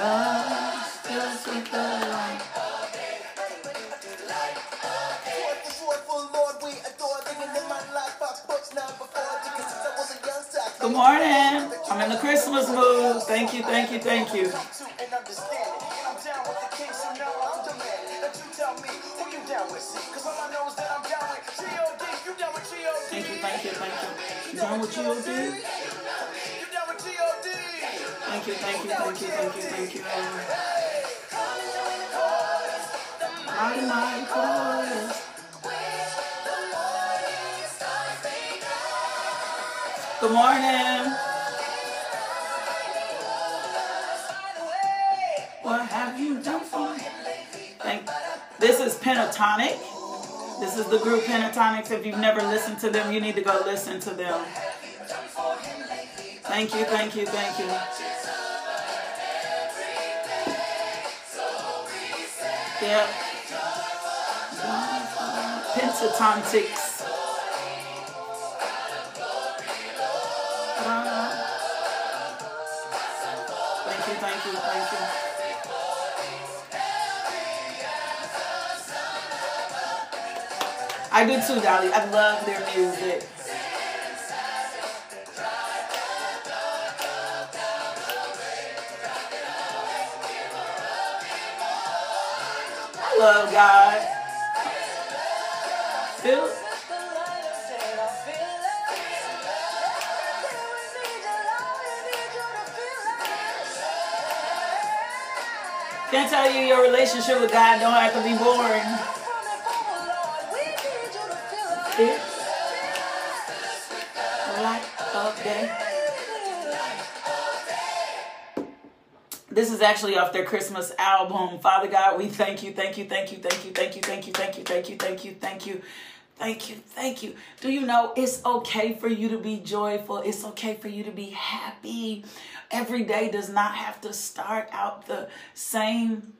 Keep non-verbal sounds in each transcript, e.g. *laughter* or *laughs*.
Love still so light. Good morning. I'm in the Christmas mood. Thank you, thank you, thank you. Thank you, thank you, thank you. You done with G.O.D.? Thank you, thank you, thank you, thank you, thank you. Mighty chorus. Good morning. What have you done for me? Thank. This is Pentatonic. This is the group Pentatonix. If you've never listened to them, you need to go listen to them. Thank you, thank you, thank you. Yep. Pentatonix. Thank you, thank you, thank you. I do too, Dolly. I love their music. Love God. Can't tell you your relationship with God don't have to be boring. Is actually off their Christmas album. Father God, we thank you, thank you, thank you, thank you, thank you, thank you, thank you, thank you, thank you, thank you. Thank you, thank you. Do you know it's okay for you to be joyful? It's okay for you to be happy. Every day does not have to start out the same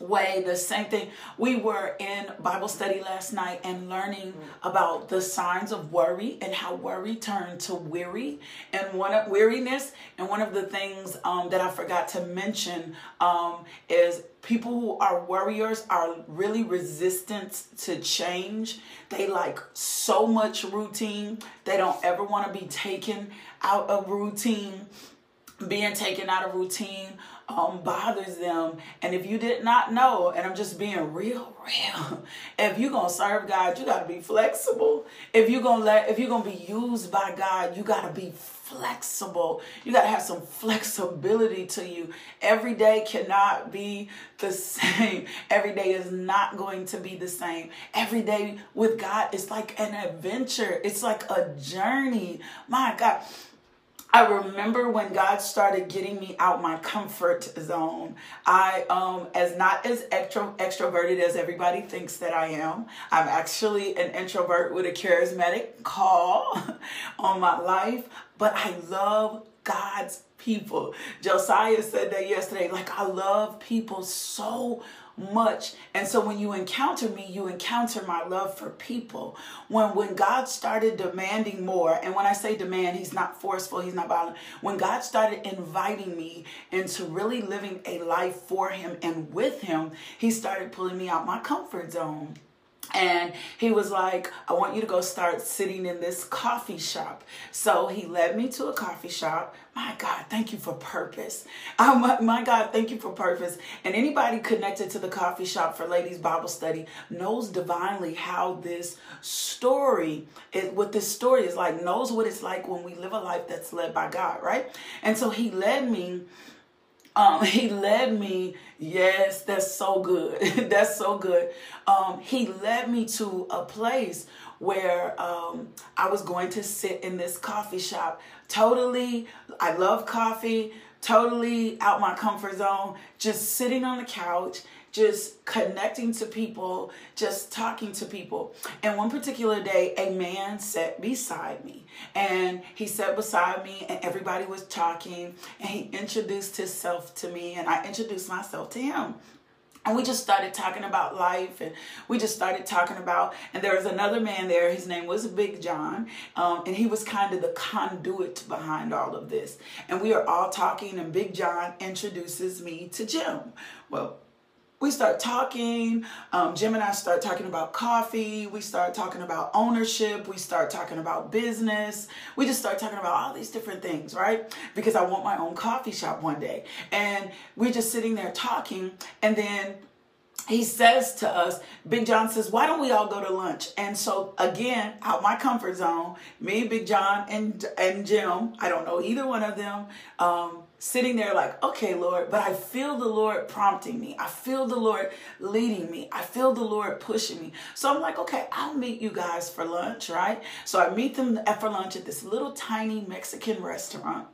way the same thing. We were in bible study last night and learning about the signs of worry and how worry turned to weary. And one of weariness and one of the things um, that i forgot to mention um, is people who are worriers are really resistant to change. They like so much routine. They don't ever want to be taken out of routine being taken out of routine um, bothers them. And if you did not know, and I'm just being real, *laughs* real, if you're gonna serve God, you gotta be flexible. If you're gonna let, if you're gonna be used by God, you gotta be flexible. You gotta have some flexibility to you. Every day cannot be the same. Every day is not going to be the same. Every day with God is like an adventure. It's like a journey. My God I remember when God started getting me out my comfort zone. I um as not as extro extroverted as everybody thinks that I am. I'm actually an introvert with a charismatic call *laughs* on my life, but I love God's people. Josiah said that yesterday like I love people so much. And so when you encounter me, you encounter my love for people. When when God started demanding more, and when I say demand, he's not forceful, he's not violent. When God started inviting me into really living a life for him and with him, he started pulling me out my comfort zone. And he was like, I want you to go start sitting in this coffee shop. So he led me to a coffee shop. My God, thank you for purpose. Oh, *laughs* my, my God, thank you for purpose. And anybody connected to the coffee shop for Ladies Bible Study knows divinely how this story, is, what this story is like, knows what it's like when we live a life that's led by God, right? And so he led me um, *laughs* he led me, yes, that's so good. *laughs* that's so good. Um, he led me to a place where um, I was going to sit in this coffee shop. Totally, I love coffee, totally out my comfort zone, just sitting on the couch just connecting to people, just talking to people. And one particular day, a man sat beside me and he sat beside me and everybody was talking and he introduced himself to me and I introduced myself to him. And we just started talking about life and we just started talking about, and there was another man there, his name was Big John, um, and he was kind of the conduit behind all of this. And we are all talking, and Big John introduces me to Jim. Well, we start talking. Um, Jim and I start talking about coffee. We start talking about ownership. We start talking about business. We just start talking about all these different things, right? Because I want my own coffee shop one day. And we're just sitting there talking. And then he says to us, Big John says, why don't we all go to lunch? And so again, out my comfort zone, me, Big John, and and Jim, I don't know either one of them, um, sitting there like, okay, Lord, but I feel the Lord prompting me. I feel the Lord leading me. I feel the Lord pushing me. So I'm like, okay, I'll meet you guys for lunch, right? So I meet them for lunch at this little tiny Mexican restaurant.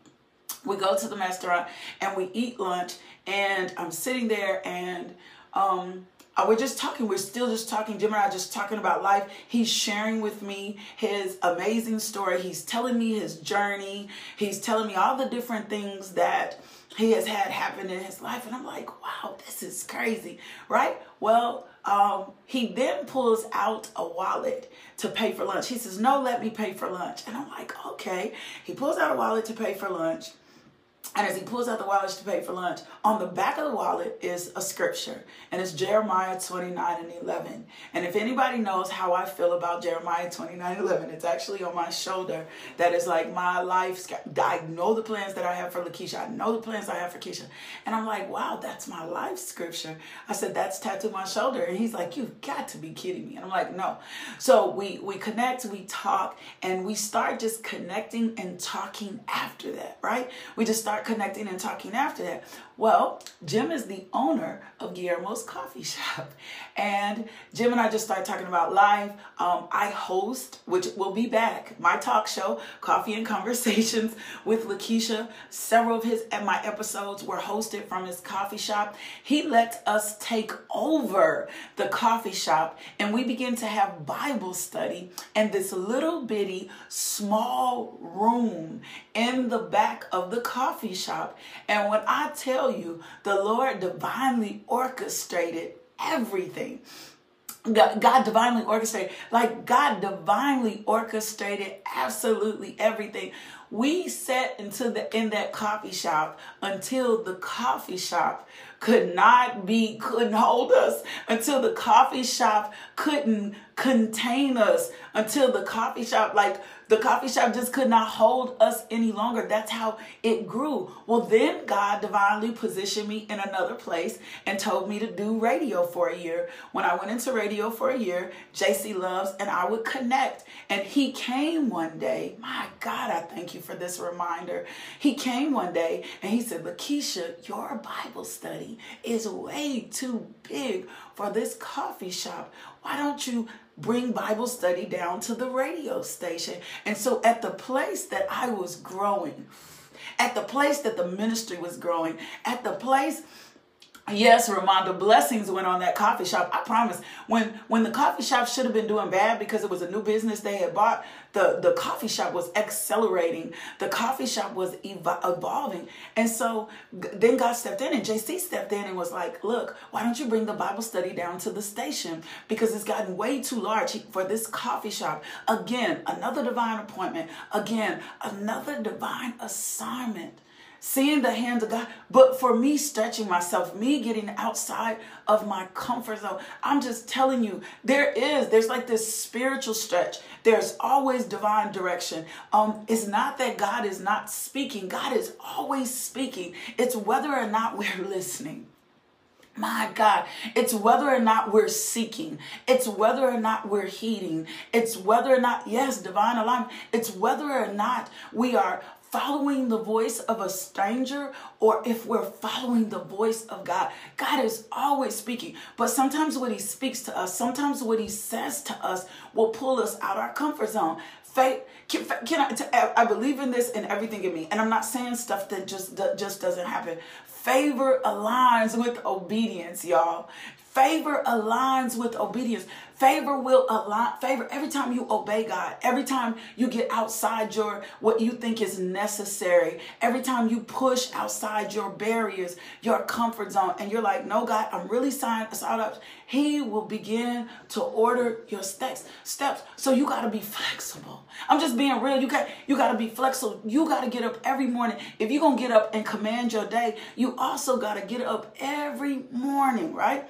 We go to the restaurant and we eat lunch, and I'm sitting there and um, uh, we're just talking. We're still just talking. Jim and I just talking about life. He's sharing with me his amazing story. He's telling me his journey. He's telling me all the different things that he has had happen in his life. And I'm like, wow, this is crazy, right? Well, um, he then pulls out a wallet to pay for lunch. He says, no, let me pay for lunch. And I'm like, okay. He pulls out a wallet to pay for lunch. And as he pulls out the wallet to pay for lunch, on the back of the wallet is a scripture, and it's Jeremiah 29 and 11. And if anybody knows how I feel about Jeremiah 29 and 11, it's actually on my shoulder. That is like my life. I know the plans that I have for Lakeisha. I know the plans I have for Keisha. And I'm like, wow, that's my life scripture. I said, that's tattooed on my shoulder. And he's like, you've got to be kidding me. And I'm like, no. So we, we connect, we talk, and we start just connecting and talking after that, right? We just start connecting and talking after that. Well, Jim is the owner of Guillermo's Coffee *laughs* Shop. And Jim and I just started talking about life. Um, I host, which will be back, my talk show, Coffee and Conversations *laughs* with Lakeisha. Several of his and my episodes were hosted from his coffee shop. He let us take over the coffee shop and we began to have Bible study in this little bitty small room in the back of the coffee shop. And when I tell you, the Lord divinely orchestrated everything. God, God divinely orchestrated, like God divinely orchestrated absolutely everything. We sat into the in that coffee shop until the coffee shop could not be, couldn't hold us, until the coffee shop couldn't contain us, until the coffee shop, like the coffee shop just could not hold us any longer. That's how it grew. Well, then God divinely positioned me in another place and told me to do radio for a year. When I went into radio for a year, JC Loves and I would connect. And he came one day. My God, I thank you for this reminder. He came one day and he said, Lakeisha, your Bible study is way too big for this coffee shop. Why don't you bring Bible study down to the radio station. And so at the place that I was growing, at the place that the ministry was growing, at the place Yes, Ramonda, blessings went on that coffee shop. I promise. When when the coffee shop should have been doing bad because it was a new business they had bought, the, the coffee shop was accelerating. The coffee shop was ev- evolving. And so then God stepped in and JC stepped in and was like, look, why don't you bring the Bible study down to the station? Because it's gotten way too large for this coffee shop. Again, another divine appointment. Again, another divine assignment seeing the hands of God. But for me stretching myself, me getting outside of my comfort zone, I'm just telling you, there is, there's like this spiritual stretch. There's always divine direction. Um, it's not that God is not speaking, God is always speaking. It's whether or not we're *laughs* listening. My God, it's whether or not we're seeking. It's whether or not we're heeding. It's whether or not, yes, divine alignment. It's whether or not we are following the voice of a stranger or if we're following the voice of God. God is always speaking, but sometimes what He speaks to us, sometimes what He says to us will pull us out our comfort zone. Faith, can, can I, I believe in this and everything in me, and I'm not saying stuff that just that just doesn't happen. Favor aligns with obedience, y'all. Favor aligns with obedience. Favor will align. Favor every time you obey God. Every time you get outside your what you think is necessary. Every time you push outside your barriers, your comfort zone, and you're like, "No, God, I'm really signed signed up." He will begin to order your steps. Steps. So you got to be flexible. I'm just being real. You got you got to be flexible. You got to get up every morning. If you're gonna get up and command your day, you also got to get up every morning, right?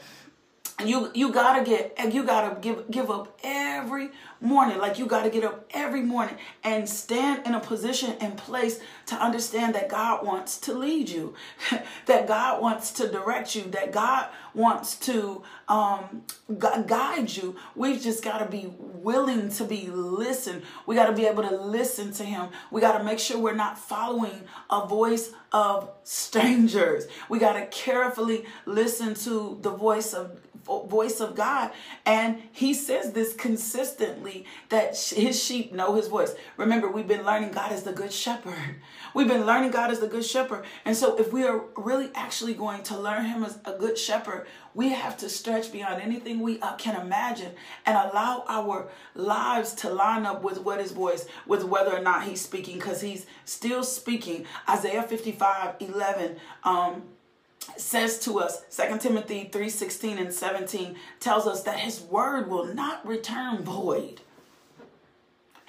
You you gotta get you gotta give give up every morning. Like you gotta get up every morning and stand in a position and place to understand that god wants to lead you *laughs* that god wants to direct you that god wants to um, gu- guide you we've just got to be willing to be listened we got to be able to listen to him we got to make sure we're not following a voice of strangers we got to carefully listen to the voice of voice of God. And he says this consistently that his sheep know his voice. Remember, we've been learning God is the good shepherd. We've been learning God as the good shepherd. And so if we are really actually going to learn him as a good shepherd, we have to stretch beyond anything we uh, can imagine and allow our lives to line up with what his voice, with whether or not he's speaking, because he's still speaking. Isaiah 55, 11, um, says to us 2 timothy 3 16 and 17 tells us that his word will not return void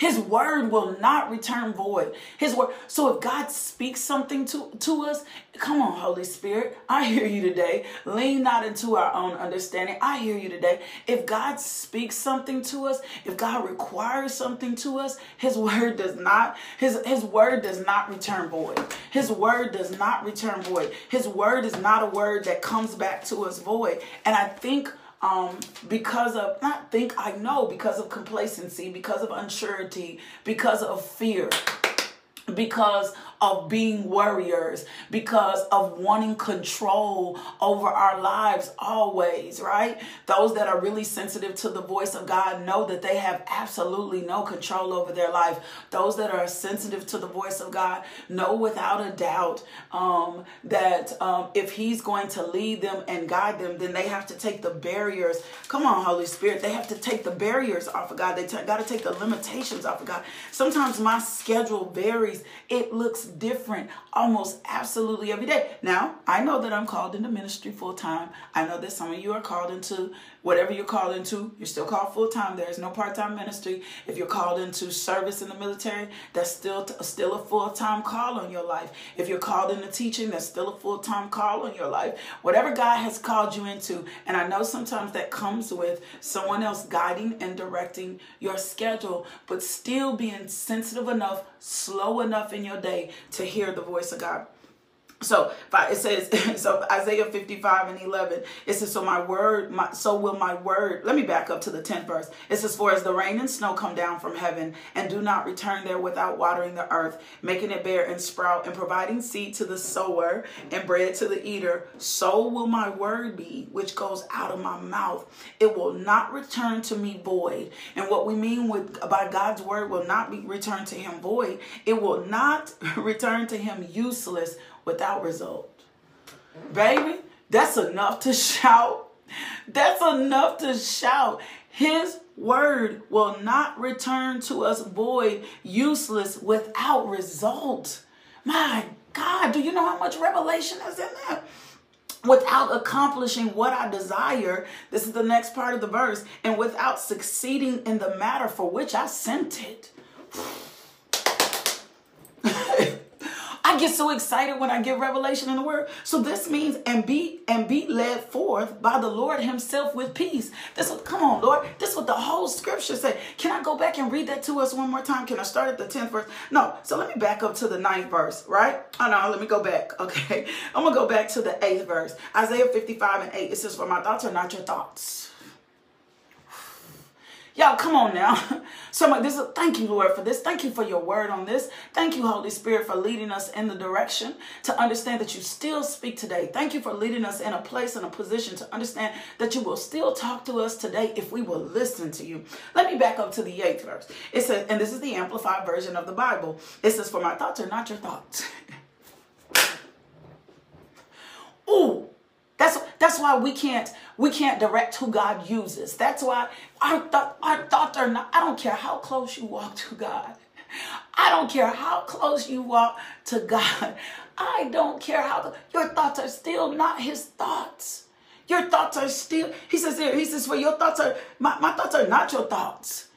his word will not return void. His word. So if God speaks something to, to us, come on, Holy Spirit. I hear you today. Lean not into our own understanding. I hear you today. If God speaks something to us, if God requires something to us, his word does not, his, his word does not return void. His word does not return void. His word is not a word that comes back to us void. And I think um, because of not think I know because of complacency, because of uncertainty, because of fear, because of being warriors, because of wanting control over our lives always, right? Those that are really sensitive to the voice of God know that they have absolutely no control over their life. Those that are sensitive to the voice of God know without a doubt um, that um, if He's going to lead them and guide them, then they have to take the barriers. Come on, Holy Spirit. They have to take the barriers off of God. They got to take the limitations off of God. Sometimes my schedule varies. It looks different almost absolutely every day. Now, I know that I'm called into ministry full time. I know that some of you are called into whatever you're called into. You're still called full time. There is no part time ministry. If you're called into service in the military, that's still still a full time call on your life. If you're called into teaching, that's still a full time call on your life. Whatever God has called you into, and I know sometimes that comes with someone else guiding and directing your schedule, but still being sensitive enough, slow enough in your day to hear the voice of God. So it says, *laughs* so Isaiah 55 and 11, it says, so my word, my, so will my word, let me back up to the 10th verse. It says, for as the rain and snow come down from heaven and do not return there without watering the earth, making it bear and sprout and providing seed to the sower and bread to the eater, so will my word be, which goes out of my mouth. It will not return to me void. And what we mean with by God's word will not be returned to him void. It will not *laughs* return to him useless without result. Baby, that's enough to shout. That's enough to shout. His word will not return to us void, useless, without result. My God, do you know how much revelation is in that? Without accomplishing what I desire, this is the next part of the verse, and without succeeding in the matter for which I sent it. I get so excited when I get revelation in the word. So this means and be and be led forth by the Lord Himself with peace. This what, come on, Lord. This is what the whole scripture say. Can I go back and read that to us one more time? Can I start at the 10th verse? No. So let me back up to the ninth verse, right? Oh no, let me go back. *laughs* Okay. I'm gonna go back to the eighth verse. Isaiah 55 and 8. It says, For my thoughts are not your thoughts Y'all, come on now. *laughs* So this is thank you, Lord, for this. Thank you for your word on this. Thank you, Holy Spirit, for leading us in the direction to understand that you still speak today. Thank you for leading us in a place and a position to understand that you will still talk to us today if we will listen to you. Let me back up to the eighth verse. It says, and this is the amplified version of the Bible. It says, For my thoughts are not your thoughts. *laughs* Ooh, that's that's why we can't we can't direct who God uses. That's why our th- our thoughts are not. I don't care how close you walk to God. I don't care how close you walk to God. I don't care how your thoughts are still not His thoughts. Your thoughts are still. He says. He says, "For your thoughts are my, my thoughts are not your thoughts."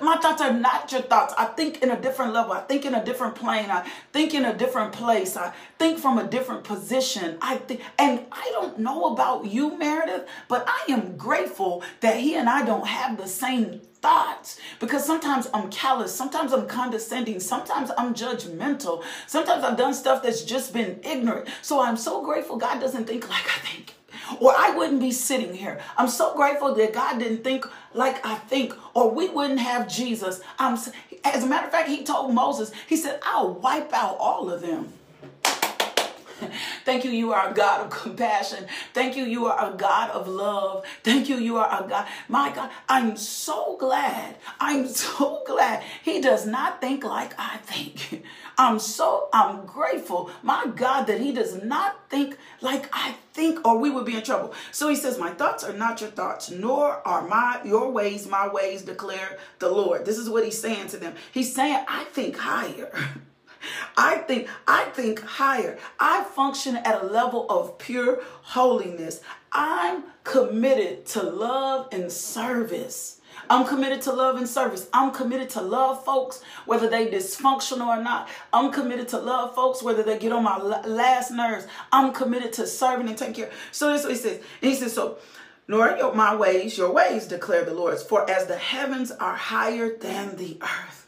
My thoughts are not your thoughts. I think in a different level. I think in a different plane. I think in a different place. I think from a different position. I think, and I don't know about you, Meredith, but I am grateful that he and I don't have the same thoughts because sometimes I'm callous, sometimes I'm condescending, sometimes I'm judgmental, sometimes I've done stuff that's just been ignorant. So I'm so grateful God doesn't think like I think or I wouldn't be sitting here. I'm so grateful that God didn't think like I think, or we wouldn't have Jesus. I'm, as a matter of fact, He told Moses, He said, I'll wipe out all of them. *laughs* Thank you, you are a God of compassion. Thank you, you are a God of love. Thank you, you are a God. My God, I'm so glad. I'm *laughs* so glad He does not think like I think. *laughs* I'm so, I'm grateful, my God, that He does not think like I think, or we would be in trouble. So He says, My thoughts are not your thoughts, nor are my your ways my ways, declare the Lord. This is what He's saying to them. He's saying, I think higher. I think I think higher. I function at a level of pure holiness. I'm committed to love and service. I'm committed to love and service. I'm committed to love folks, whether they dysfunctional or not. I'm committed to love folks, whether they get on my last nerves. I'm committed to serving and taking care. So this he says. He says, so nor your, my ways, your ways, declare the Lord. For as the heavens are higher than the earth.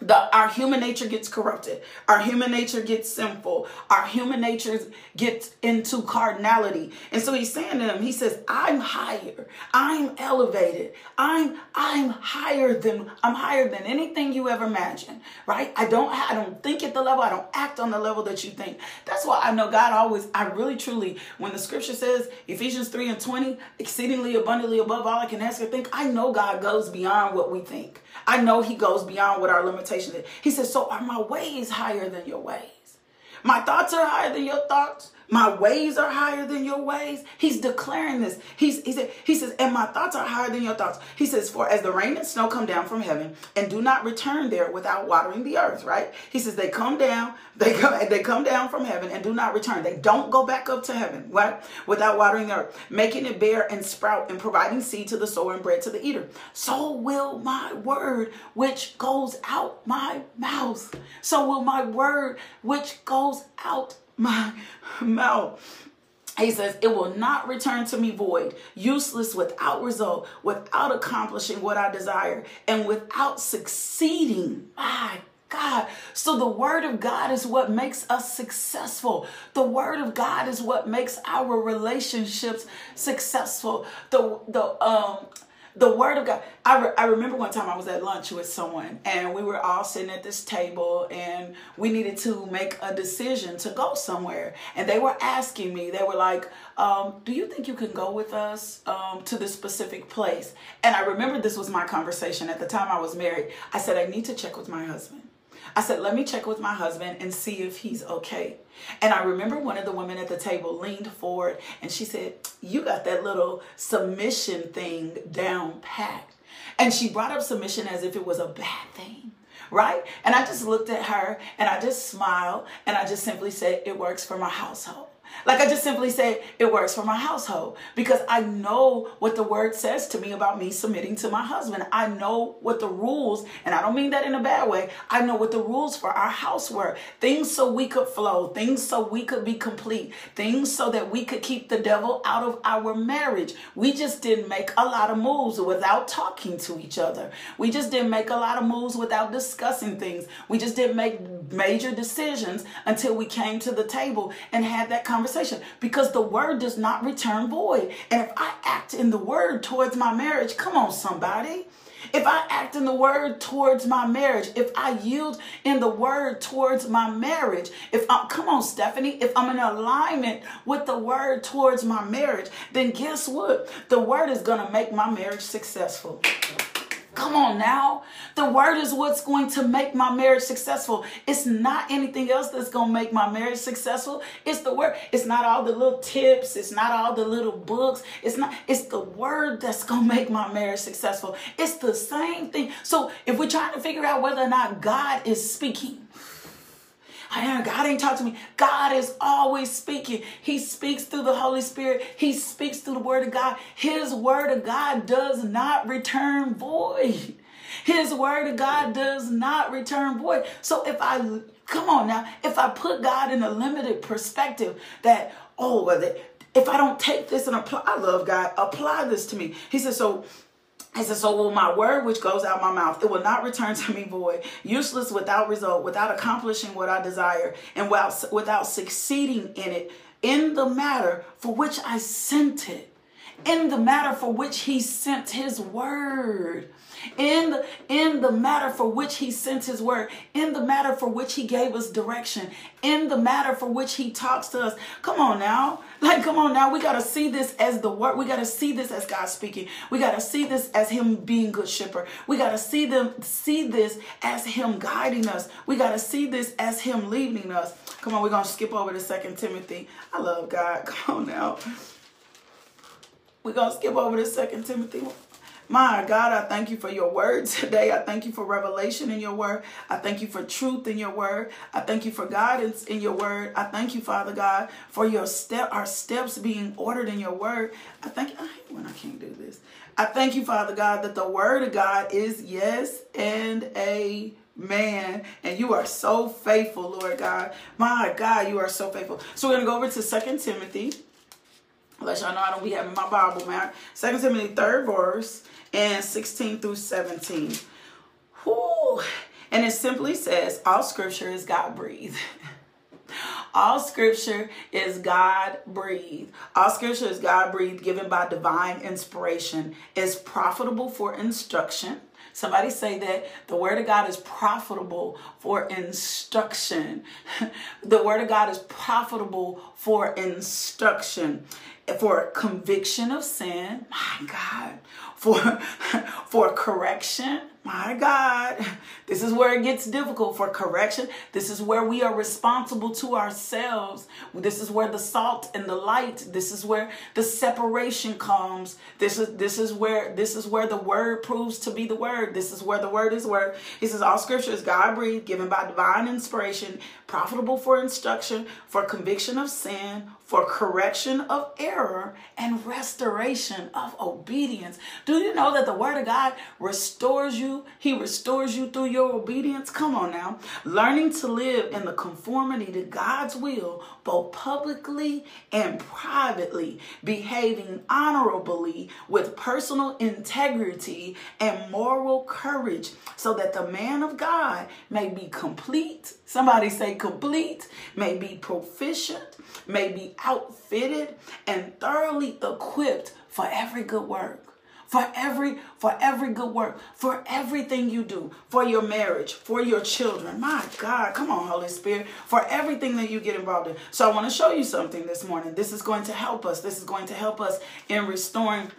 The our human nature gets corrupted. Our human nature gets sinful. Our human nature gets into carnality. And so he's saying to them he says i'm higher. I'm elevated. I'm i'm higher than i'm higher than anything you ever imagined right? I don't i don't think at the level i don't act on the level that you think. That's why i know god always i really truly when the scripture says ephesians 3 and 20 exceedingly abundantly above all i can ask or think i know god goes beyond what we think I know he goes beyond what our limitations is. He says, So are my ways higher than your ways? My thoughts are higher than your thoughts. My ways are higher than your ways. He's declaring this. He's, he, said, he says, and my thoughts are higher than your thoughts. He says, for as the rain and snow come down from heaven and do not return there without watering the earth, right? He says, they come down, they come, *laughs* they come down from heaven and do not return. They don't go back up to heaven, right? Without watering the earth, making it bear and sprout and providing seed to the sower and bread to the eater. So will my word, which goes out my mouth. So will my word, which goes out my mouth. He says, It will not return to me void, useless, without result, without accomplishing what I desire, and without succeeding. My God. So the word of God is what makes us successful. The word of God is what makes our relationships successful. The the um the word of God. I, re- I remember one time I was at lunch with someone and we were all sitting at this table and we needed to make a decision to go somewhere. And they were asking me, they were like, um, Do you think you can go with us um, to this specific place? And I remember this was my conversation at the time I was married. I said, I need to check with my husband. I said, let me check with my husband and see if he's okay. And I remember one of the women at the table leaned forward and she said, You got that little submission thing down packed. And she brought up submission as if it was a bad thing. Right? And I just looked at her and I just smiled and I just simply said, It works for my household. Like I just simply say, it works for my household because I know what the word says to me about me submitting to my husband. I know what the rules, and I don't mean that in a bad way. I know what the rules for our house were. Things so we could flow, things so we could be complete, things so that we could keep the devil out of our marriage. We just didn't make a lot of moves without talking to each other. We just didn't make a lot of moves without discussing things. We just didn't make major decisions until we came to the table and had that conversation conversation because the word does not return void. And if I act in the word towards my marriage, come on, somebody. If I act in the word towards my marriage, if I yield in the word towards my marriage, if I'm, come on, Stephanie, if I'm in alignment with the word towards my marriage, then guess what? The word is going to make my marriage successful. Come on now. The word is what's going to make my marriage successful. It's not anything else that's going to make my marriage successful. It's the word. It's not all the little tips. It's not all the little books. It's not, it's the word that's going to make my marriage successful. It's the same thing. So if we're trying to figure out whether or not God is speaking, God ain't talking to me. God is always speaking. He speaks through the Holy Spirit. He speaks through the Word of God. His Word of God does not return void. His Word of God does not return void. So if I, come on now, if I put God in a limited perspective that, oh, well, if I don't take this and apply, I love God, apply this to me. He says, so he says, So will my word which goes out my mouth, it will not return to me void, useless without result, without accomplishing what I desire, and without, without succeeding in it, in the matter for which I sent it, in the matter for which he sent his word in the, in the matter for which he sent his word, in the matter for which he gave us direction, in the matter for which he talks to us. Come on now. Like, come on now. We got to see this as the word. We got to see this as God speaking. We got to see this as him being good shepherd. We got to see them, see this as him guiding us. We got to see this as him leading us. Come on, we're going to skip over to Second Timothy. I love God. *laughs* Come on now. We're going to skip over to Second Timothy my God, I thank you for your word *laughs* today. I thank you for revelation in your word. I thank you for truth in your word. I thank you for guidance in your word. I thank you, Father God, for your step, our steps being ordered in your word. I thank I hate when I can't do this. I thank you, Father God, that the word of God is yes and amen. And you are so faithful, Lord God. My God, you are so faithful. So we're gonna go over to Second Timothy. Let y'all know I don't be having my Bible, man. Second Timothy, third verse and 16 through 17. Whew. And it simply says, all scripture is God breathed. *laughs* All scripture is God breathed. All scripture is God breathed, given by divine inspiration, is profitable for instruction. Somebody say that the word of God is profitable for instruction. *laughs* the word of God is profitable for instruction, for conviction of sin. My God. For, *laughs* for correction my God, this is where it gets difficult for correction. This is where we are responsible to ourselves. This is where the salt and the light, this is where the separation comes. This is this is where this is where the word proves to be the word. This is where the word is word. He says all scripture is God breathed, given by divine inspiration, profitable for instruction, for conviction of sin, for correction of error and restoration of obedience. Do you know that the word of God restores He restores you through your obedience. Come on now. Learning to live in the conformity to God's will, both publicly and privately, behaving honorably with personal integrity and moral courage, so that the man of God may be complete. Somebody say complete, may be proficient, may be outfitted and thoroughly equipped for every good work for every for every good work for everything you do for your marriage for your children. My god come on holy spirit. For everything that you get involved in. So i want to show you something this morning. This is going to help us. This is going to help us in restoring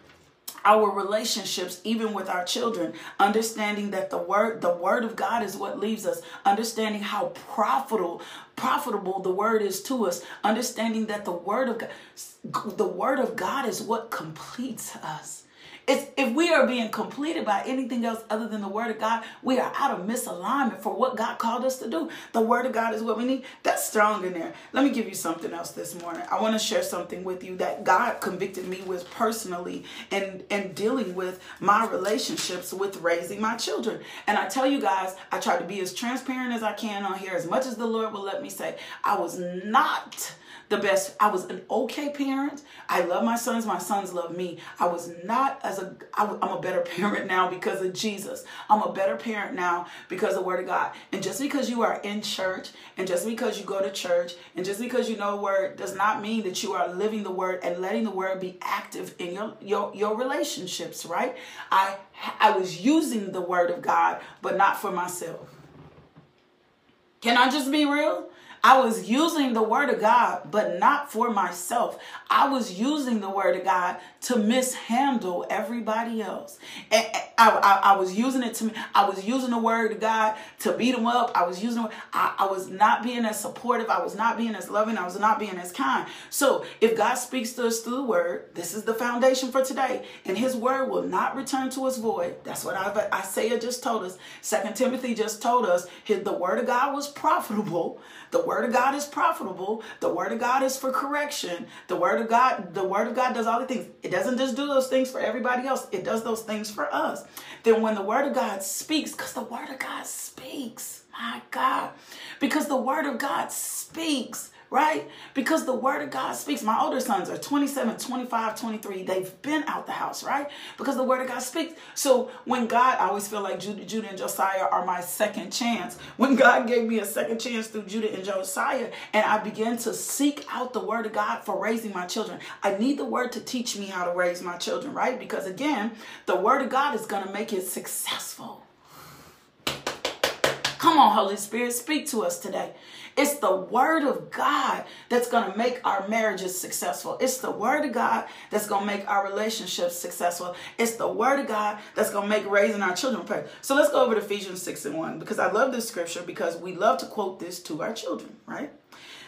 our relationships even with our children. Understanding that the word the word of god is what leaves us. Understanding how profitable profitable the word is to us. Understanding that the word of god the word of god is what completes us it's, if we are being completed by anything else other than the word of God, we are out of misalignment for what God called us to do. The word of God is what we need. That's strong in there. Let me give you something else this morning. I want to share something with you that God convicted me with personally and, and dealing with my relationships with raising my children. And I tell you guys, I try to be as transparent as I can on here, as much as the Lord will let me say. I was not the best. I was an okay parent. I love my sons. My sons love me. I was not as a, I, I'm a better *laughs* parent now because of Jesus. I'm a better parent now because of the word of God. And just because you are in church and just because you go to church and just because you know word does not mean that you are living the word and letting the word be active in your, your, your relationships, right? I, I was using the word of God, but not for myself. Can I just be real? I was using the word of God, but not for myself. I was using the word of God to mishandle everybody else. And I, I, I was using it to, I was using the word of God to beat them up. I was using, I, I was not being as supportive. I was not being as loving. I was not being as kind. So if God speaks to us through the word, this is the foundation for today. And his word will not return to us void. That's what Isaiah just told us. Second Timothy just told us his, the word of God was profitable. The word of God is profitable. The word of God is for correction. The word of God, the word of God does all the things. It doesn't just do those things for everybody else. It does those things for us. Then when the word of God speaks, because the word of God speaks, my God, because the word of God speaks, right? Because the word of God speaks. My older sons are 27, 25, 23. They've been out the house, right? Because the word of God speaks. So when God, I always feel like Judah, Judah and Josiah are my second chance. When God gave me a second chance through Judah and Josiah, and I began to seek out the word of God for raising my children, I need the word to teach me how to raise my children, right? Because again, the word of God is going to make it successful. Come on, Holy Spirit, speak to us today. It's the word of God that's going to make our marriages successful. It's the word of God that's going to make our relationships successful. It's the word of God that's going to make raising our children perfect. So let's go over to Ephesians 6 and 1 because I love this scripture because we love to quote this to our children, right?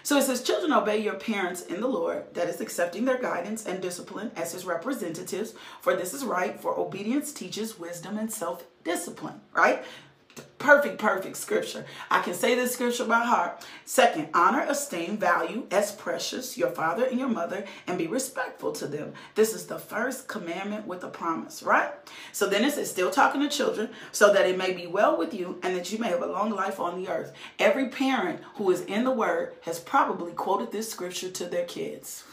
So it says, Children, obey your parents in the Lord, that is, accepting their guidance and discipline as his representatives, for this is right, for obedience teaches wisdom and self discipline, right? Perfect, perfect scripture. I can say this scripture by heart. Second, honor, esteem, value as precious your father and your mother and be respectful to them. This is the first commandment with a promise, right? So then it says, still talking to children, so that it may be well with you and that you may have a long life on the earth. Every parent who is in the word has probably quoted this scripture to their kids.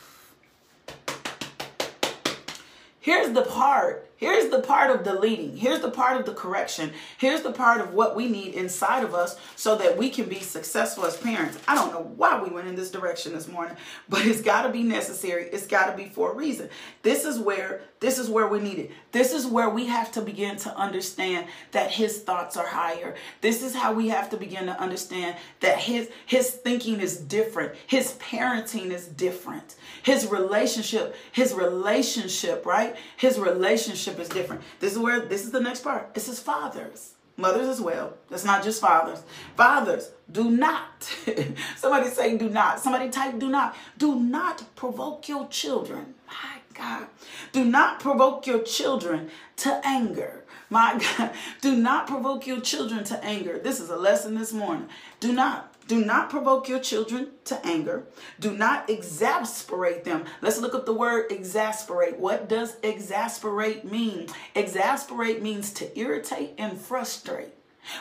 here's the part. Here's the part of the leading. Here's the part of the correction. Here's the part of what we need inside of us so that we can be successful as parents. I don't know why we went in this direction this morning, *laughs* but it's got to be necessary. It's got to be for a reason. This is where this is where we need it. This is where we have to begin to understand that his thoughts are higher. This is how we have to begin to understand that his his thinking is different. His parenting is different. His relationship, his relationship, right? His relationship is different. This is where this is the next part. It says fathers, mothers as well. That's not just fathers. Fathers, do not. *laughs* Somebody say do not. Somebody type do not. Do not provoke your children. My God. Do not provoke your children to anger. My *laughs* God. Do not provoke your children to anger. This is a lesson this morning. Do not. Do not provoke your children to anger. Do not exasperate them. Let's look up the word exasperate. What does exasperate mean? Exasperate means to irritate and frustrate.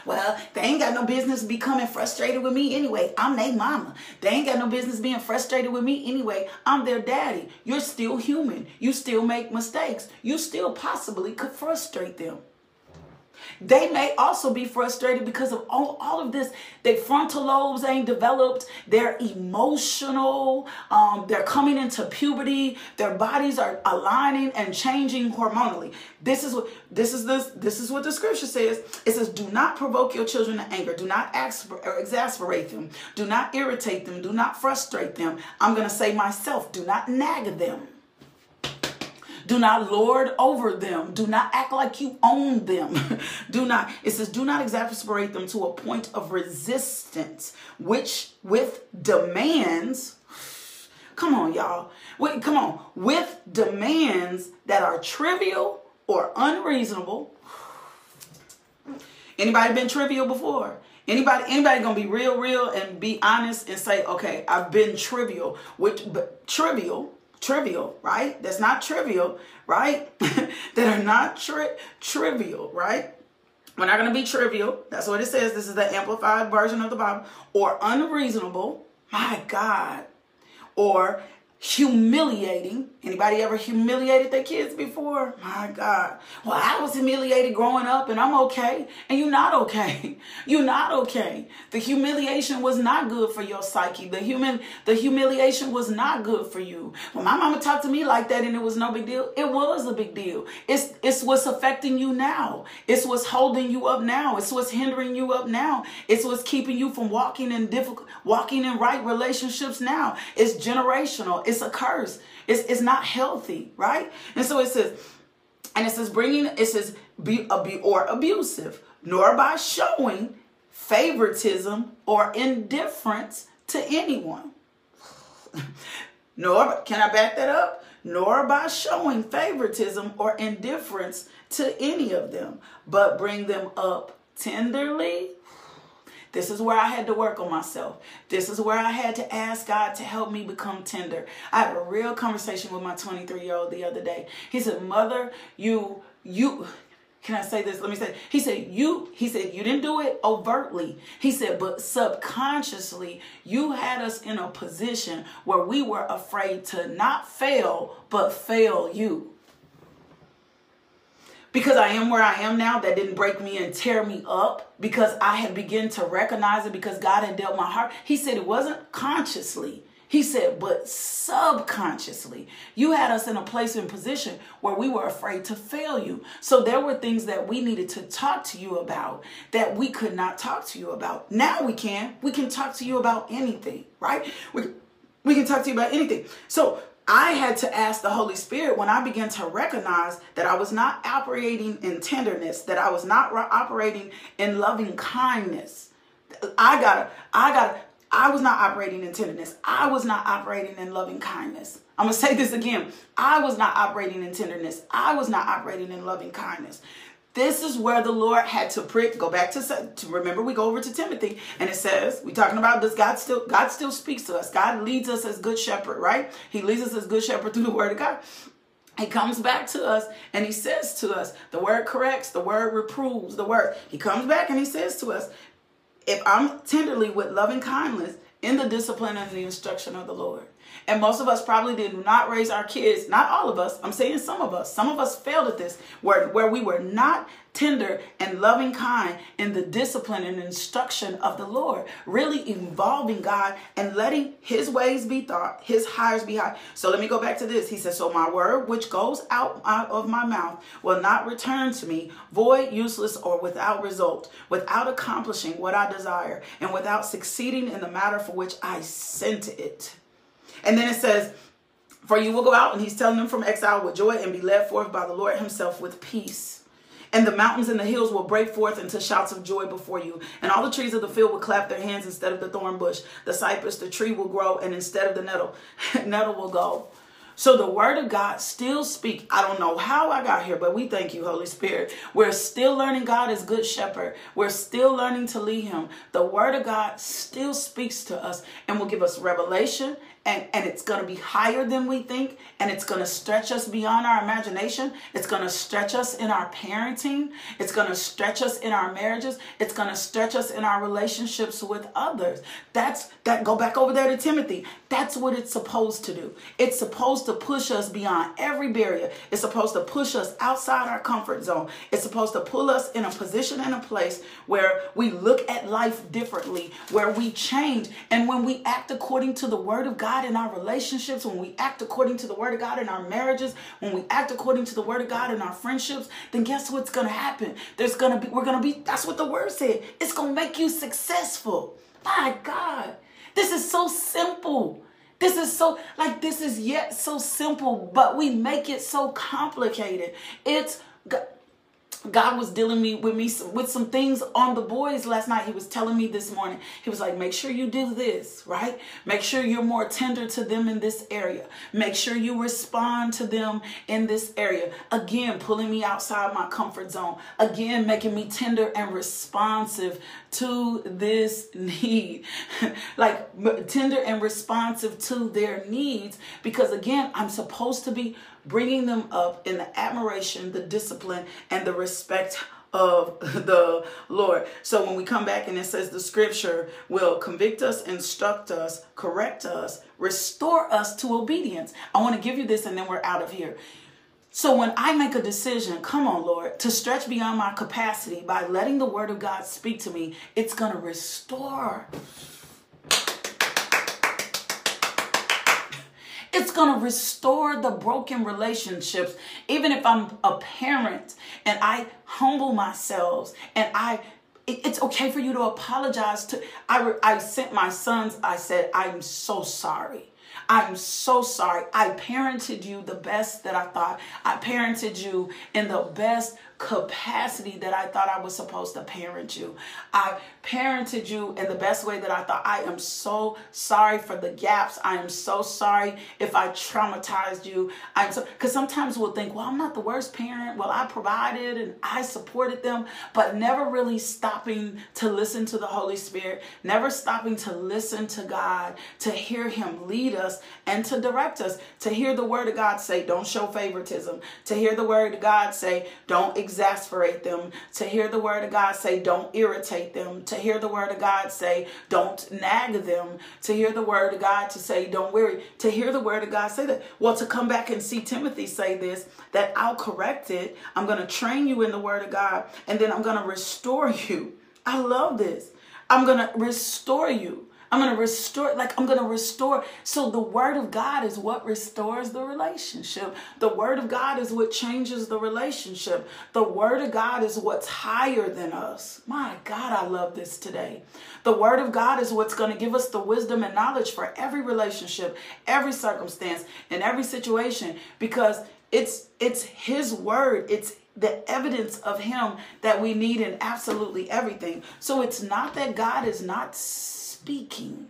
Well, they ain't got no business becoming frustrated with me anyway. I'm their mama. They ain't got no business being frustrated with me anyway. I'm their daddy. You're still human. You still make mistakes. You still possibly could frustrate them. They may also be frustrated because of all, all of this. Their frontal lobes ain't developed. They're emotional. Um, they're coming into puberty. Their bodies are aligning and changing hormonally. This is what this is this this is what the scripture says. It says, "Do not provoke your children to anger. Do not exasperate them. Do not irritate them. Do not frustrate them." I'm gonna say myself, "Do not nag them." Do not lord over them. Do not act like you own them. *laughs* do not, it says, do not exasperate them to a point of resistance, which with demands, come on, y'all. Wait, come on, with demands that are trivial or unreasonable. Anybody been trivial before? Anybody, anybody gonna be real, real, and be honest and say, okay, I've been trivial, which but trivial trivial, right? That's not trivial, right? *laughs* that are not tri- trivial, right? We're not going to be trivial. That's what it says. This is the amplified version of the Bible. Or unreasonable. My God. Or humiliating. Anybody ever humiliated their kids before? My God. Well, I was humiliated growing up and I'm okay. And you're not okay. *laughs* You're not okay. The humiliation was not good for your psyche. The human the humiliation was not good for you. When my mama talked to me like that and it was no big deal, it was a big deal. It's it's what's affecting you now. It's what's holding you up now. It's what's hindering you up now. It's what's keeping you from walking in difficult walking in right relationships now. It's generational. It's a curse. It's, it's not healthy, right? And so it says, and it says bringing, it says be, uh, be or abusive, nor by showing favoritism or indifference to anyone. *laughs* nor, can I back that up? Nor by showing favoritism or indifference to any of them, but bring them up tenderly this is where I had to work on myself. This is where I had to ask God to help me become tender. I had a real conversation with my 23 year old the other day. He said, Mother, you, you, can I say this? Let me say. He said, You, he said, you didn't do it overtly. He said, but subconsciously, you had us in a position where we were afraid to not fail, but fail you because I am where I am now, that didn't break me and tear me up because I had begun to recognize it because God had dealt my heart. He said it wasn't consciously. He said, but subconsciously, you had us in a place and position where we were afraid to fail you. So there were things that we needed to talk to you about that we could not talk to you about. Now we can. We can talk to you about anything, right? We, we can talk to you about anything. So I had to ask the Holy Spirit when I began to recognize that I was not operating in tenderness, that I was not operating in loving kindness. I got I got I was not operating in tenderness. I was not operating in loving kindness. I'm to *laughs* say this again. I was not operating in tenderness. I was not operating in loving kindness. This is where the Lord had to prick. Go back to, to remember we go over to Timothy and it says we talking about does God still God still speaks to us. God leads us as good shepherd, right? He leads us as good shepherd through the word of God. He comes back to us and he says to us, the word corrects, the word reproves, the word. He comes back and he says to us, if I'm tenderly with loving kindness in the discipline and the instruction of the Lord. And most of us probably did not raise our kids, not all of us, I'm saying some of us. Some of us failed at this, where, where we were not tender and loving kind in the discipline and instruction of the Lord, really involving God and letting his ways be thought, his hires be high. So let me go back to this. He says, So my word which goes out, out of my mouth will not return to me void, useless, or without result, without accomplishing what I desire, and without succeeding in the matter for which I sent it. And then it says, For you will go out, and he's telling them from exile with joy and be led forth by the Lord himself with peace. And the mountains and the hills will break forth into shouts of joy before you. And all the trees of the field will clap their hands instead of the thorn bush. The cypress, the tree will grow, and instead of the nettle, *laughs* nettle will go. So the word of God still speaks. I don't know how I got here, but we thank you, Holy Spirit. We're still learning God is good shepherd. We're still learning to lead him. The word of God still speaks to us and will give us revelation and, and it's going to be higher than we think and it's going to stretch us beyond our imagination. It's going to stretch us in our parenting. It's going to stretch us in our marriages. It's going to stretch us in our relationships with others. That's that go back over there to timothy. That's what it's supposed to do. It's supposed to push us beyond every barrier. It's supposed to push us outside our comfort zone. It's supposed to pull us in a position and a place where we look at life differently where we change. And when we act according to the word of god God in our relationships, when we act according to the word of God in our marriages, when we act according to the word of God in our friendships, then guess what's going to happen? There's going to be, we're going to be, that's what the word said. It's going to make you successful. My God, this is so simple. This is so, like, this is yet so simple, but we make it so complicated. It's, God was dealing me with me with some things on the boys last night. He was telling me this morning. He was like, "Make sure you do this, right? Make sure you're more tender to them in this area. Make sure you respond to them in this area." Again, pulling me outside my comfort zone. Again, making me tender and responsive to this need. *laughs* like tender and responsive to their needs because again, I'm supposed to be bringing them up in the admiration, the discipline, and the respect of *laughs* the Lord. So when we come back and it says the scripture will convict us, instruct us, correct us, restore us to obedience. I want to give you this and then we're out of here. So when I make a decision, come on, Lord, to stretch beyond my capacity by letting the word of God speak to me, it's going to restore It's going to restore the broken relationships. Even if I'm a parent and I humble myself and I it's okay for you to apologize to I I sent my sons I said I'm so sorry. I'm so sorry. I parented you the best that I thought. I parented you in the best capacity that I thought I was supposed to parent you. I parented you in the best way that I thought. I am so sorry for the gaps. I am so sorry if I traumatized you. I'm so because sometimes we'll think, well, I'm not the worst parent. Well, I provided and I supported them, but never really stopping to listen to the Holy Spirit, never stopping to listen to God, to hear Him lead us and to direct us, to hear the word of God say, don't show favoritism, to hear the word of God say, don't exasperate them, to hear the word of God say, don't irritate them, to hear the word of God say, don't nag them, to hear the word of God to say, don't worry, to hear the word of God say that. Well, to come back and see Timothy say this, that I'll correct it, I'm going to train you in the word of God, and then I'm going to restore you. I love this. I'm going to restore you. I'm going to restore, like, I'm going to restore. So, the Word of God is what restores the relationship. The Word of God is what changes the relationship. The Word of God is what's higher than us. My God, I love this today. The Word of God is what's going to give us the wisdom and knowledge for every relationship, every circumstance, and every situation because it's it's his word it's the evidence of him that we need in absolutely everything so it's not that god is not speaking.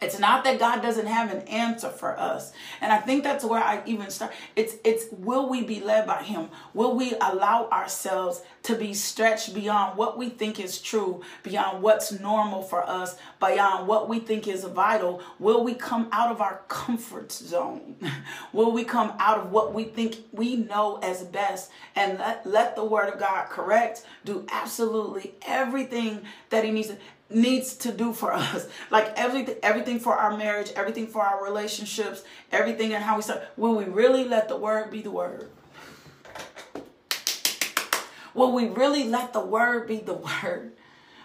It's not that God doesn't have an answer for us. And I think that's where I even start. It's it's will we be led by him? Will we allow ourselves to be stretched beyond what we think is true, beyond what's normal for us, beyond what we think is vital? Will we come out of our comfort zone? *laughs* will we come out of what we think we know as best and let, let the word of God correct, do absolutely everything that he needs to needs to do for *laughs* us. Like everything everything for our marriage, everything for our relationships, everything and how we start. Will we really let the word be the word? Will we really let the word be the *laughs* word?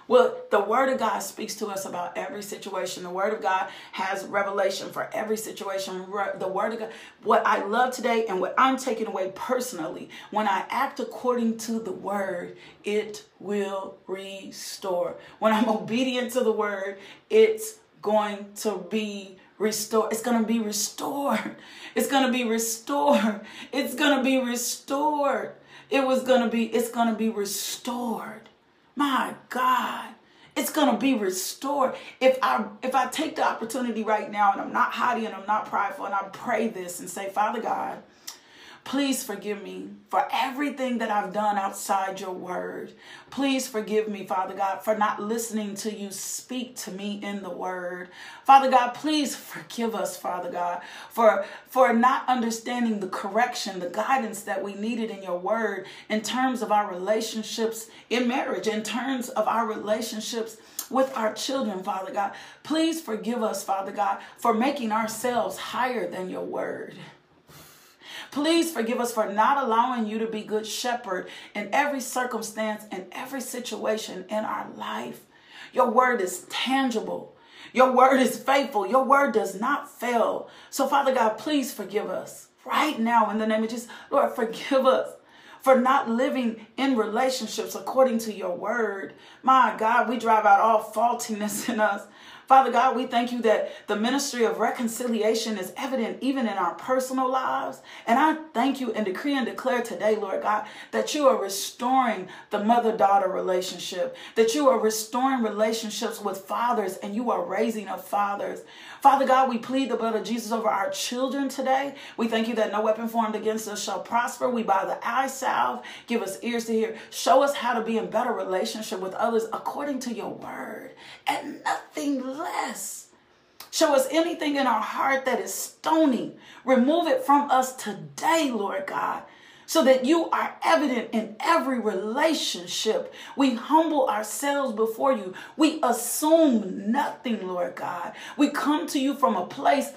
Well, the word of God speaks to us about every situation. The word of God has revelation for every situation. The word of God, what I love today and what I'm taking away personally, when I act according to the word, it will restore. When I'm *laughs* obedient to the word, it's going to be restored. It's going to be restored. *laughs* It's going to be restored. *laughs* It's going to be restored. It was going to be, it's going to be restored. My God, it's gonna be restored. If I if I take the opportunity right now and I'm not haughty and I'm not prideful and I pray this and say, Father God, please forgive me for everything that I've done outside your word. Please forgive me, Father God, for not listening to you speak to me in the word. Father God, please forgive us, Father God, for for not understanding the correction, the guidance that we needed in your word in terms of our relationships in marriage, in terms of our relationships with our children, Father God. Please forgive us, Father God, for making ourselves higher than your word. Please forgive us for not allowing you to be good shepherd in every circumstance and every situation in our life. Your word is tangible. Your word is faithful. Your word does not fail. So, Father God, please forgive us right now in the name of Jesus. Lord, forgive us for not living in relationships according to your word. My God, we drive out all faultiness in us. Father God, we thank you that the ministry of reconciliation is evident even in our personal lives. And I thank you and decree and declare today, Lord God, that you are restoring the mother daughter relationship, that you are restoring relationships with fathers and you are raising up fathers. Father God, we plead the blood of Jesus over our children today. We thank you that no weapon formed against us shall prosper. We buy the eye salve, give us ears to hear. Show us how to be in better relationship with others according to your word and nothing less. Show us anything in our heart that is stony. Remove it from us today, Lord God, so that you are evident in every relationship. We humble ourselves before you. We assume nothing, Lord God. We come to you from a place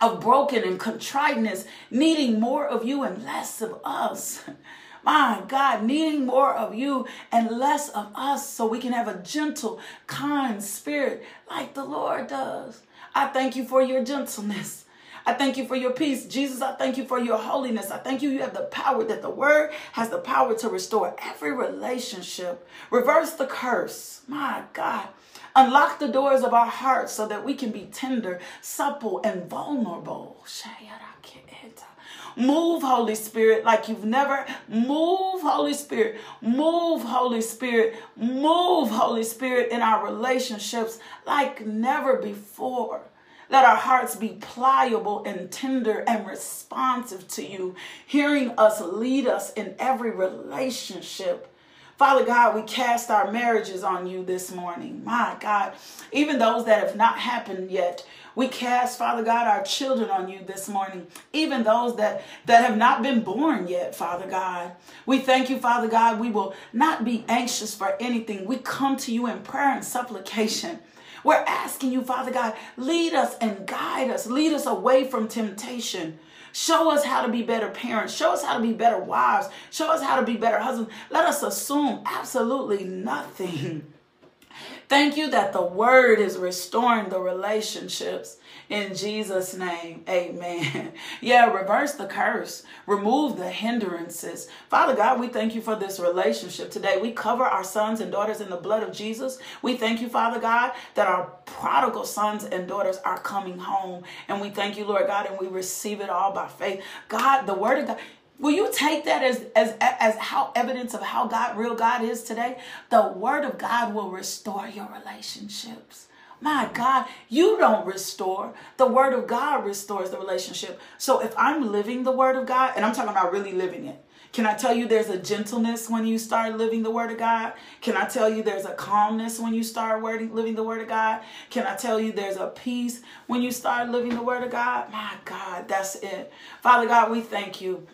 of broken and contriteness, needing more of you and less of us. *laughs* My God, needing more of you and less of us so we can have a gentle, kind spirit like the Lord does. I thank you for your gentleness. I thank you for your peace. Jesus, I thank you for your holiness. I thank you. You have the power that the word has the power to restore every relationship, reverse the curse. My God. Unlock the doors of our hearts so that we can be tender, supple, and vulnerable. Move, Holy Spirit, like you've never. Move, Holy Spirit. Move, Holy Spirit. Move, Holy Spirit, in our relationships like never before. Let our hearts be pliable and tender and responsive to you, hearing us lead us in every relationship. Father God, we cast our marriages on you this morning. My God, even those that have not happened yet, we cast, Father God, our children on you this morning, even those that, that have not been born yet, Father God. We thank you, Father God. We will not be anxious for anything. We come to you in prayer and supplication. We're asking you, Father God, lead us and guide us, lead us away from temptation. Show us how to be better parents. Show us how to be better wives. Show us how to be better husbands. Let us assume absolutely nothing. *laughs* Thank you that the word is restoring the relationships. In Jesus' name, amen. *laughs* Yeah, reverse the curse, remove the hindrances. Father God, we thank you for this relationship today. We cover our sons and daughters in the blood of Jesus. We thank you, Father God, that our prodigal sons and daughters are coming home. And we thank you, Lord God, and we receive it all by faith. God, the word of God. Will you take that as as as how evidence of how God real God is today? The word of God will restore your relationships. My God, you don't restore. The word of God restores the relationship. So if I'm living the word of God, and I'm talking about really living it, can I tell you there's a gentleness when you start living the word of God? Can I tell you there's a calmness when you start living the word of God? Can I tell you there's a peace when you start living the word of God? My God, that's it. Father God, we thank you.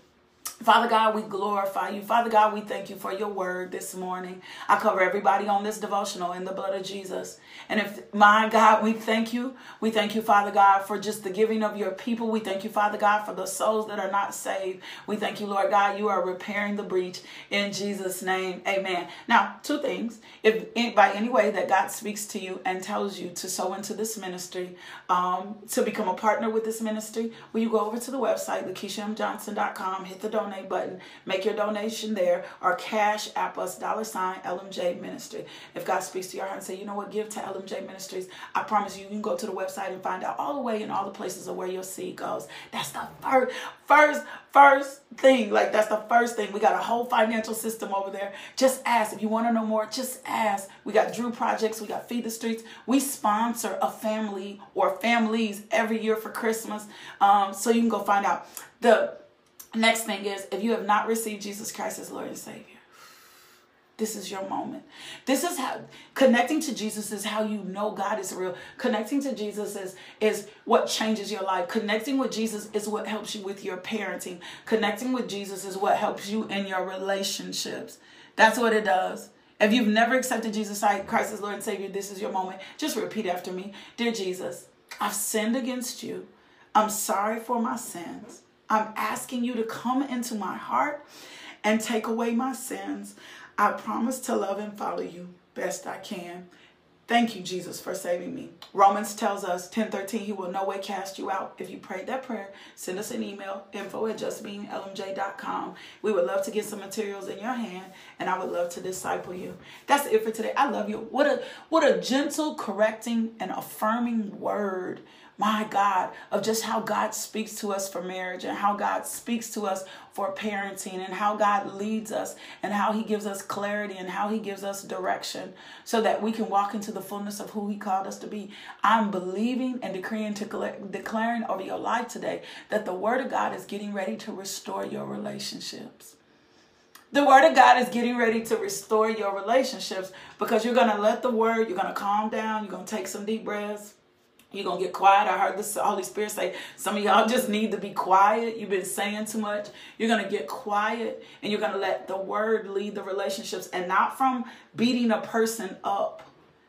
Father God, we glorify you. Father God, we thank you for your word this morning. I cover everybody on this devotional in the blood of Jesus. And if, my God, we thank you. We thank you, Father God, for just the giving of your people. We thank you, Father God, for the souls that are not saved. We thank you, Lord God, you are repairing the breach in Jesus' name. Amen. Now, two things. If by any way that God speaks to you and tells you to sow into this ministry, um, to become a partner with this ministry, will you go over to the website, LakeishaMJohnson.com, hit the donate button, make your donation there, or cash app us dollar sign LMJ Ministry. If God speaks to your heart and say, you know what, give to LMJ Ministries, I promise you, you can go to the website and find out all the way in all the places of where your seed goes. That's the first, first, first thing. Like that's the first thing. We got a whole financial system over there. Just ask if you want to know more. Just ask. We got Drew projects. We got Feed the Streets. We sponsor a family or families every year for Christmas. Um, so you can go find out the Next thing is if you have not received Jesus Christ as Lord and Savior, this is your moment. This is how connecting to Jesus is how you know God is real. Connecting to Jesus is, is what changes your life. Connecting with Jesus is what helps you with your parenting. Connecting with Jesus is what helps you in your relationships. That's what it does. If you've never accepted Jesus Christ as Lord and Savior, this is your moment. Just repeat after me Dear Jesus, I've sinned against you. I'm sorry for my sins. I'm asking you to come into my heart and take away my sins. I promise to love and follow you best I can. Thank you, Jesus, for saving me. Romans tells us, 1013, he will no way cast you out. If you prayed that prayer, send us an email, info at justbeinglmj.com. We would love to get some materials in your hand, and I would love to disciple you. That's it for today. I love you. What a what a gentle, correcting, and affirming word my God, of just how God speaks to us for marriage and how God speaks to us for parenting and how God leads us and how He gives us clarity and how He gives us direction so that we can walk into the fullness of who He called us to be. I'm believing and decreeing to declaring over your life today that the Word of God is getting ready to restore your relationships. The word of God is getting ready to restore your relationships because you're going to let the word, you're going to calm down, you're going to take some deep breaths, you're going to get quiet. I heard the Holy Spirit say, some of y'all just need to be quiet. You've been saying too much. You're going to get quiet and you're going to let the word lead the relationships and not from beating a person up,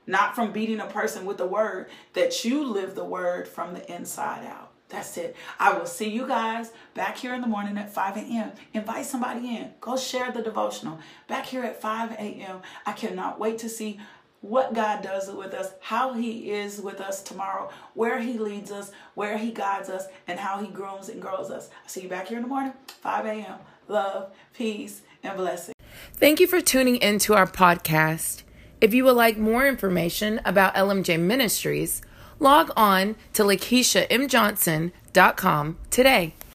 not from beating a person with the word, that you live the word from the inside out. That's it. I will see you guys back here in the morning at 5 a.m. Invite somebody in. Go share the devotional. Back here at 5 a.m. I cannot wait to see what God does with us, how He is with us tomorrow, where He leads us, where He guides us, and how He grooms and grows us. I'll see you back here in the morning, 5 a.m. Love, peace, and blessing. Thank you for tuning into our podcast. If you would like more information about LMJ Ministries, log on to LakeishaMJohnson.com today.